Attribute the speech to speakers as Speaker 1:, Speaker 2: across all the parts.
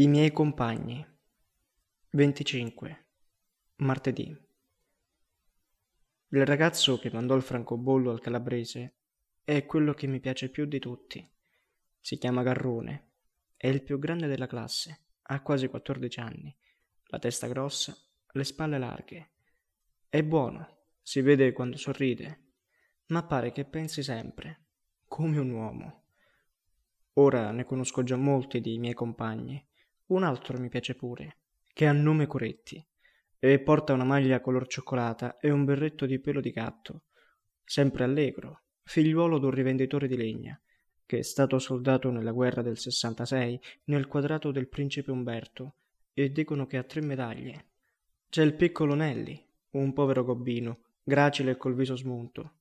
Speaker 1: I miei compagni. 25 martedì. Il ragazzo che mandò il francobollo al calabrese è quello che mi piace più di tutti. Si chiama Garrone, è il più grande della classe, ha quasi 14 anni, la testa grossa, le spalle larghe. È buono, si vede quando sorride, ma pare che pensi sempre, come un uomo. Ora ne conosco già molti dei miei compagni un altro mi piace pure, che ha nome Coretti, e porta una maglia color cioccolata e un berretto di pelo di gatto, sempre allegro, figliuolo d'un rivenditore di legna, che è stato soldato nella guerra del 66 nel quadrato del principe Umberto, e dicono che ha tre medaglie. C'è il piccolo Nelli, un povero gobbino, gracile e col viso smunto.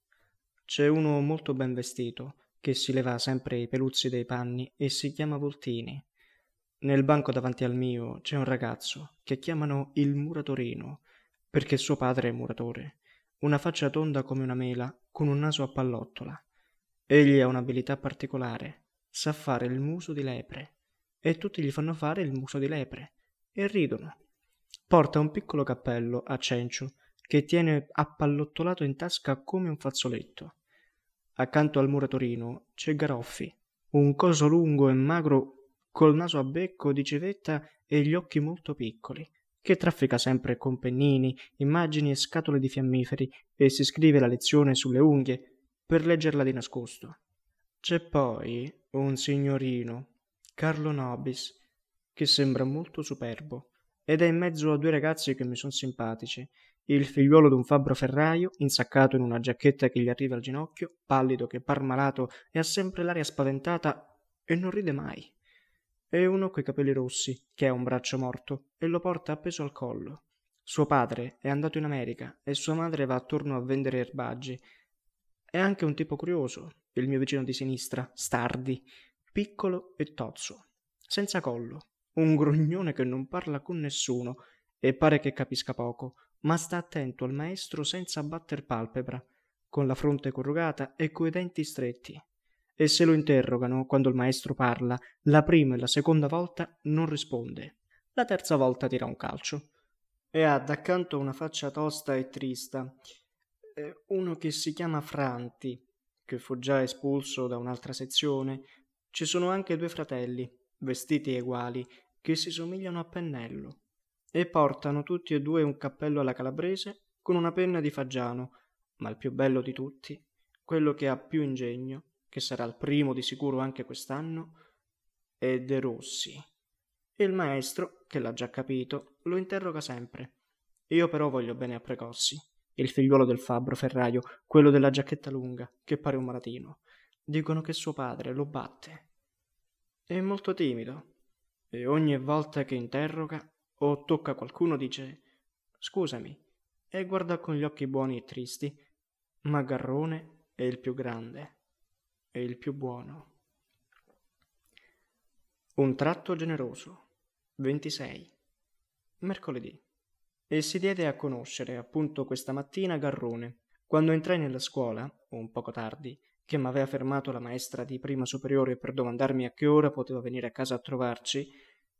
Speaker 1: C'è uno molto ben vestito, che si leva sempre i peluzzi dei panni e si chiama Voltini, nel banco davanti al mio c'è un ragazzo che chiamano il muratorino, perché suo padre è muratore. Una faccia tonda come una mela, con un naso a pallottola. Egli ha un'abilità particolare, sa fare il muso di lepre, e tutti gli fanno fare il muso di lepre, e ridono. Porta un piccolo cappello a cencio che tiene appallottolato in tasca come un fazzoletto. Accanto al muratorino c'è Garoffi, un coso lungo e magro col naso a becco di civetta e gli occhi molto piccoli, che traffica sempre con pennini, immagini e scatole di fiammiferi e si scrive la lezione sulle unghie per leggerla di nascosto. C'è poi un signorino, Carlo Nobis, che sembra molto superbo ed è in mezzo a due ragazzi che mi sono simpatici, il figliuolo d'un fabbro ferraio, insaccato in una giacchetta che gli arriva al ginocchio, pallido che par malato e ha sempre l'aria spaventata e non ride mai e uno coi capelli rossi, che ha un braccio morto e lo porta appeso al collo. Suo padre è andato in America e sua madre va attorno a vendere erbaggi. È anche un tipo curioso, il mio vicino di sinistra, Stardi, piccolo e tozzo, senza collo, un grognone che non parla con nessuno e pare che capisca poco, ma sta attento al maestro senza batter palpebra, con la fronte corrugata e coi denti stretti e se lo interrogano quando il maestro parla, la prima e la seconda volta non risponde. La terza volta tira un calcio. E ha d'accanto una faccia tosta e trista. Uno che si chiama Franti, che fu già espulso da un'altra sezione. Ci sono anche due fratelli, vestiti uguali, che si somigliano a pennello. E portano tutti e due un cappello alla calabrese con una penna di fagiano, ma il più bello di tutti, quello che ha più ingegno, che sarà il primo di sicuro anche quest'anno, è De Rossi. Il maestro, che l'ha già capito, lo interroga sempre. Io però voglio bene a Precossi, il figliuolo del fabbro ferraio, quello della giacchetta lunga, che pare un malatino. Dicono che suo padre lo batte. È molto timido, e ogni volta che interroga o tocca qualcuno dice scusami, e guarda con gli occhi buoni e tristi, ma Garrone è il più grande e il più buono. Un tratto generoso. 26. Mercoledì. E si diede a conoscere appunto questa mattina Garrone. Quando entrai nella scuola, un poco tardi, che m'aveva fermato la maestra di prima superiore per domandarmi a che ora potevo venire a casa a trovarci,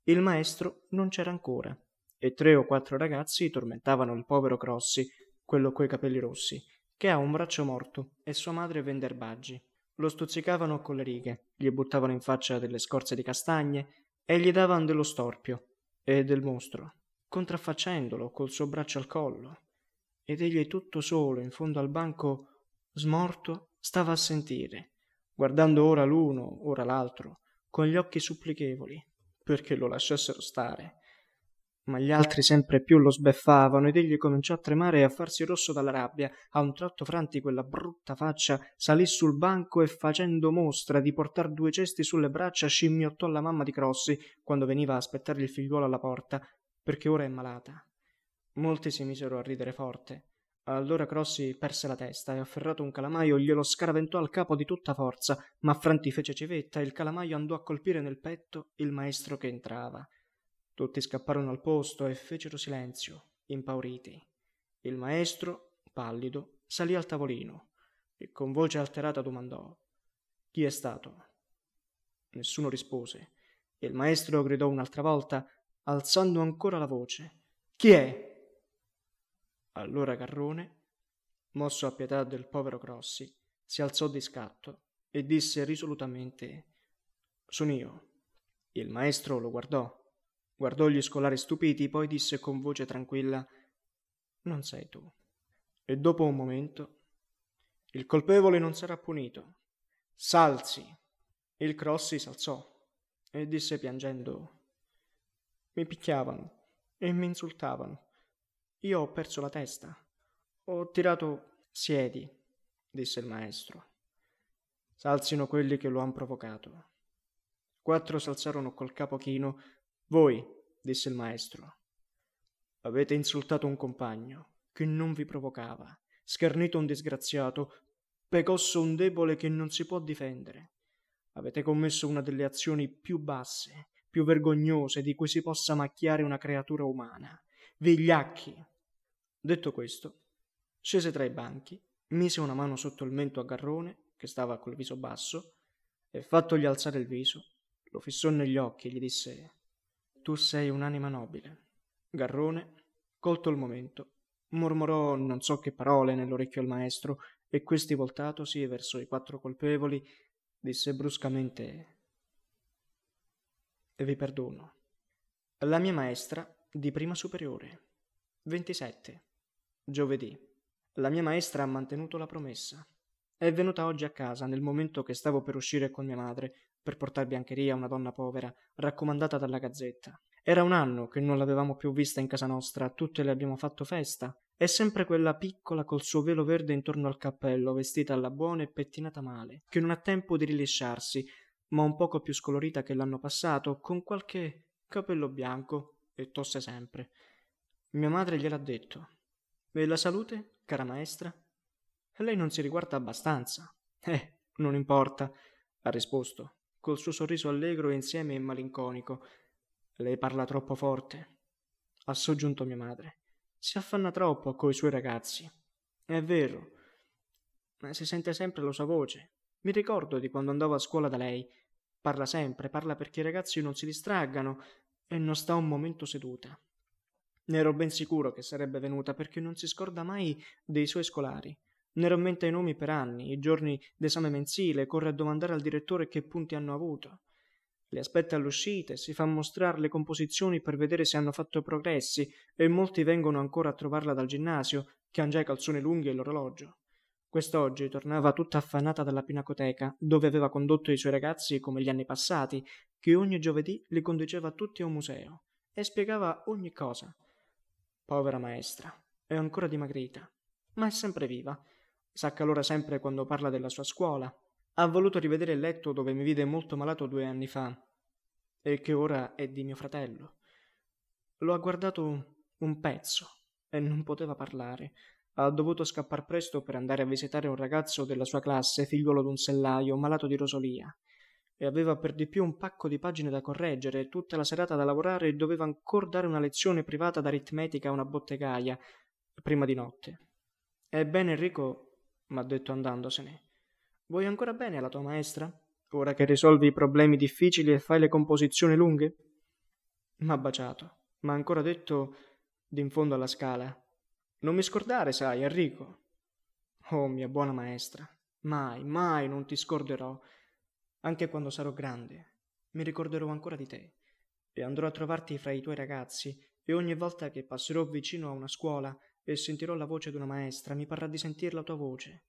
Speaker 1: il maestro non c'era ancora e tre o quattro ragazzi tormentavano il povero Crossi, quello coi capelli rossi, che ha un braccio morto e sua madre vende erbaggi. Lo stuzzicavano con le righe, gli buttavano in faccia delle scorze di castagne e gli davano dello storpio e del mostro, contraffacendolo col suo braccio al collo. Ed egli tutto solo in fondo al banco, smorto, stava a sentire, guardando ora l'uno, ora l'altro, con gli occhi supplichevoli, perché lo lasciassero stare ma gli altri sempre più lo sbeffavano ed egli cominciò a tremare e a farsi rosso dalla rabbia. A un tratto Franti, quella brutta faccia, salì sul banco e facendo mostra di portar due cesti sulle braccia scimmiottò la mamma di Crossi quando veniva a aspettare il figliuolo alla porta, perché ora è malata. Molti si misero a ridere forte. Allora Crossi perse la testa e afferrato un calamaio glielo scaraventò al capo di tutta forza, ma Franti fece civetta e il calamaio andò a colpire nel petto il maestro che entrava. Tutti scapparono al posto e fecero silenzio, impauriti. Il maestro, pallido, salì al tavolino e con voce alterata domandò Chi è stato? Nessuno rispose E il maestro gridò un'altra volta, alzando ancora la voce. Chi è? Allora Garrone, mosso a pietà del povero Crossi, si alzò di scatto e disse risolutamente Sono io. Il maestro lo guardò, guardò gli scolari stupiti, poi disse con voce tranquilla Non sei tu. E dopo un momento il colpevole non sarà punito. Salzi. Il Crossi s'alzò e disse piangendo Mi picchiavano e mi insultavano. Io ho perso la testa. Ho tirato siedi, disse il maestro. S'alzino quelli che lo han provocato. Quattro s'alzarono col capo chino. Voi, disse il maestro, avete insultato un compagno che non vi provocava, schernito un disgraziato, pecosso un debole che non si può difendere. Avete commesso una delle azioni più basse, più vergognose di cui si possa macchiare una creatura umana. Vigliacchi! Detto questo, scese tra i banchi, mise una mano sotto il mento a Garrone, che stava col viso basso, e fattogli alzare il viso, lo fissò negli occhi e gli disse Tu sei un'anima nobile. Garrone, colto il momento, mormorò non so che parole nell'orecchio al maestro e questi voltatosi verso i quattro colpevoli disse bruscamente Vi perdono. La mia maestra di prima superiore. 27. Giovedì. La mia maestra ha mantenuto la promessa. È venuta oggi a casa nel momento che stavo per uscire con mia madre per portar biancheria a una donna povera, raccomandata dalla gazzetta. Era un anno che non l'avevamo più vista in casa nostra, tutte le abbiamo fatto festa. È sempre quella piccola col suo velo verde intorno al cappello, vestita alla buona e pettinata male, che non ha tempo di rilisciarsi, ma un poco più scolorita che l'anno passato, con qualche capello bianco e tosse sempre. Mia madre gliel'ha detto. E la salute, cara maestra? Lei non si riguarda abbastanza. Eh, non importa, ha risposto, col suo sorriso allegro insieme e malinconico. Lei parla troppo forte. Ha soggiunto mia madre. Si affanna troppo coi suoi ragazzi. È vero. Ma si sente sempre la sua voce. Mi ricordo di quando andavo a scuola da lei. Parla sempre, parla perché i ragazzi non si distraggano e non sta un momento seduta. Ne ero ben sicuro che sarebbe venuta perché non si scorda mai dei suoi scolari. Ne rammenta i nomi per anni, i giorni d'esame mensile, corre a domandare al direttore che punti hanno avuto. Le aspetta all'uscita e si fa mostrare le composizioni per vedere se hanno fatto progressi e molti vengono ancora a trovarla dal ginnasio, che han già i calzoni lunghi e l'orologio. Quest'oggi tornava tutta affannata dalla pinacoteca, dove aveva condotto i suoi ragazzi come gli anni passati, che ogni giovedì li conduceva tutti a un museo, e spiegava ogni cosa. Povera maestra, è ancora dimagrita, ma è sempre viva S'accalora sempre quando parla della sua scuola. Ha voluto rivedere il letto dove mi vide molto malato due anni fa e che ora è di mio fratello. Lo ha guardato un pezzo e non poteva parlare. Ha dovuto scappar presto per andare a visitare un ragazzo della sua classe, figliuolo d'un sellaio, malato di rosolia. E aveva per di più un pacco di pagine da correggere, tutta la serata da lavorare e doveva ancora dare una lezione privata d'aritmetica a una bottegaia, prima di notte. Ebbene, Enrico m'ha detto andandosene. Vuoi ancora bene alla tua maestra? Ora che risolvi i problemi difficili e fai le composizioni lunghe? M'ha baciato, m'ha ancora detto d'in fondo alla scala. Non mi scordare, sai, Enrico. Oh, mia buona maestra, mai, mai non ti scorderò. Anche quando sarò grande, mi ricorderò ancora di te. E andrò a trovarti fra i tuoi ragazzi, e ogni volta che passerò vicino a una scuola e sentirò la voce d'una maestra, mi parrà di sentir la tua voce.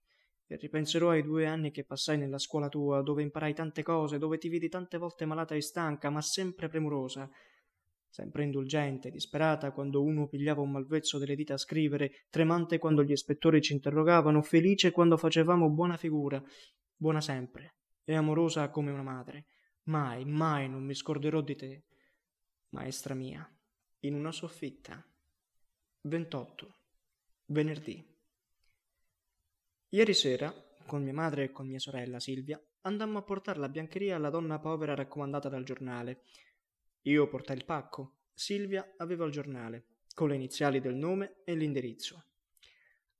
Speaker 1: E ripenserò ai due anni che passai nella scuola tua, dove imparai tante cose, dove ti vidi tante volte malata e stanca, ma sempre premurosa, sempre indulgente, disperata quando uno pigliava un malvezzo delle dita a scrivere, tremante quando gli ispettori ci interrogavano, felice quando facevamo buona figura, buona sempre, e amorosa come una madre. Mai, mai non mi scorderò di te, maestra mia, in una soffitta. 28 venerdì. Ieri sera, con mia madre e con mia sorella Silvia, andammo a portare la biancheria alla donna povera raccomandata dal giornale. Io portai il pacco, Silvia aveva il giornale, con le iniziali del nome e l'indirizzo.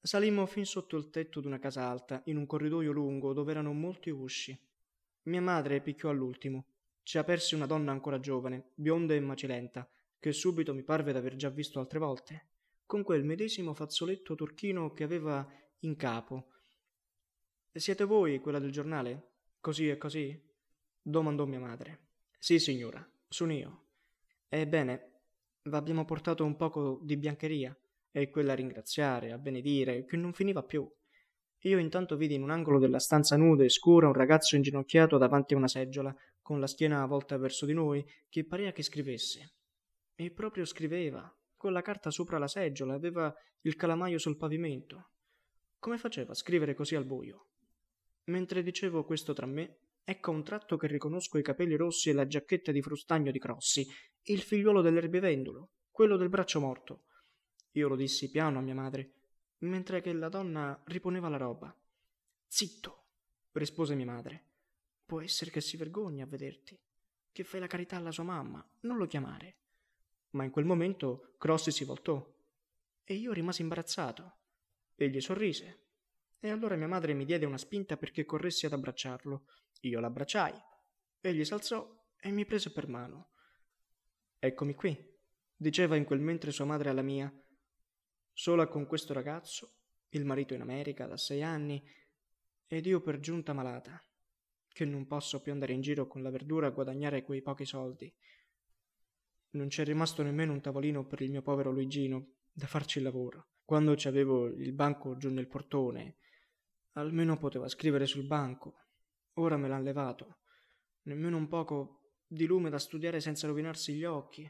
Speaker 1: Salimmo fin sotto il tetto d'una casa alta, in un corridoio lungo dove erano molti usci. Mia madre picchiò all'ultimo. ci aperse una donna ancora giovane, bionda e macilenta, che subito mi parve d'aver già visto altre volte, con quel medesimo fazzoletto turchino che aveva in capo. Siete voi quella del giornale? Così e così? domandò mia madre. Sì, signora, sono io. Ebbene, v'abbiamo portato un poco di biancheria e quella a ringraziare, a benedire, che non finiva più. Io intanto vidi in un angolo della stanza nuda e scura un ragazzo inginocchiato davanti a una seggiola, con la schiena volta verso di noi, che parea che scrivesse. E proprio scriveva, con la carta sopra la seggiola, aveva il calamaio sul pavimento. Come faceva a scrivere così al buio? Mentre dicevo questo tra me, ecco a un tratto che riconosco i capelli rossi e la giacchetta di frustagno di Crossi, il figliuolo dell'erbivendolo, quello del braccio morto. Io lo dissi piano a mia madre, mentre che la donna riponeva la roba. Zitto, rispose mia madre. Può essere che si vergogni a vederti, che fai la carità alla sua mamma, non lo chiamare ma in quel momento Crossi si voltò e io rimasi imbarazzato. Egli sorrise e allora mia madre mi diede una spinta perché corressi ad abbracciarlo. Io l'abbracciai. Egli s'alzò e mi prese per mano. Eccomi qui, diceva in quel mentre sua madre alla mia, sola con questo ragazzo, il marito in America da sei anni, ed io per giunta malata, che non posso più andare in giro con la verdura a guadagnare quei pochi soldi. Non c'è rimasto nemmeno un tavolino per il mio povero Luigino da farci il lavoro. Quando ci avevo il banco giù nel portone, almeno poteva scrivere sul banco. Ora me l'han levato. Nemmeno un poco di lume da studiare senza rovinarsi gli occhi.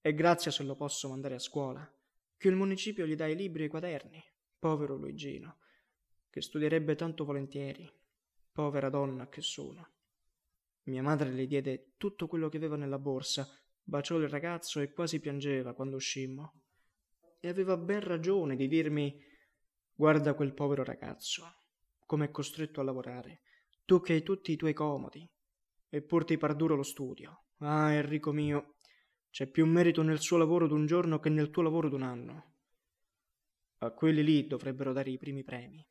Speaker 1: E grazia se lo posso mandare a scuola, che il municipio gli dà i libri e i quaderni. Povero Luigino, che studierebbe tanto volentieri. Povera donna che sono. Mia madre le diede tutto quello che aveva nella borsa baciò il ragazzo e quasi piangeva quando uscimmo. E aveva ben ragione di dirmi guarda quel povero ragazzo, come è costretto a lavorare, tu che hai tutti i tuoi comodi, eppur ti par duro lo studio. Ah, Enrico mio, c'è più merito nel suo lavoro d'un giorno che nel tuo lavoro d'un anno. A quelli lì dovrebbero dare i primi premi.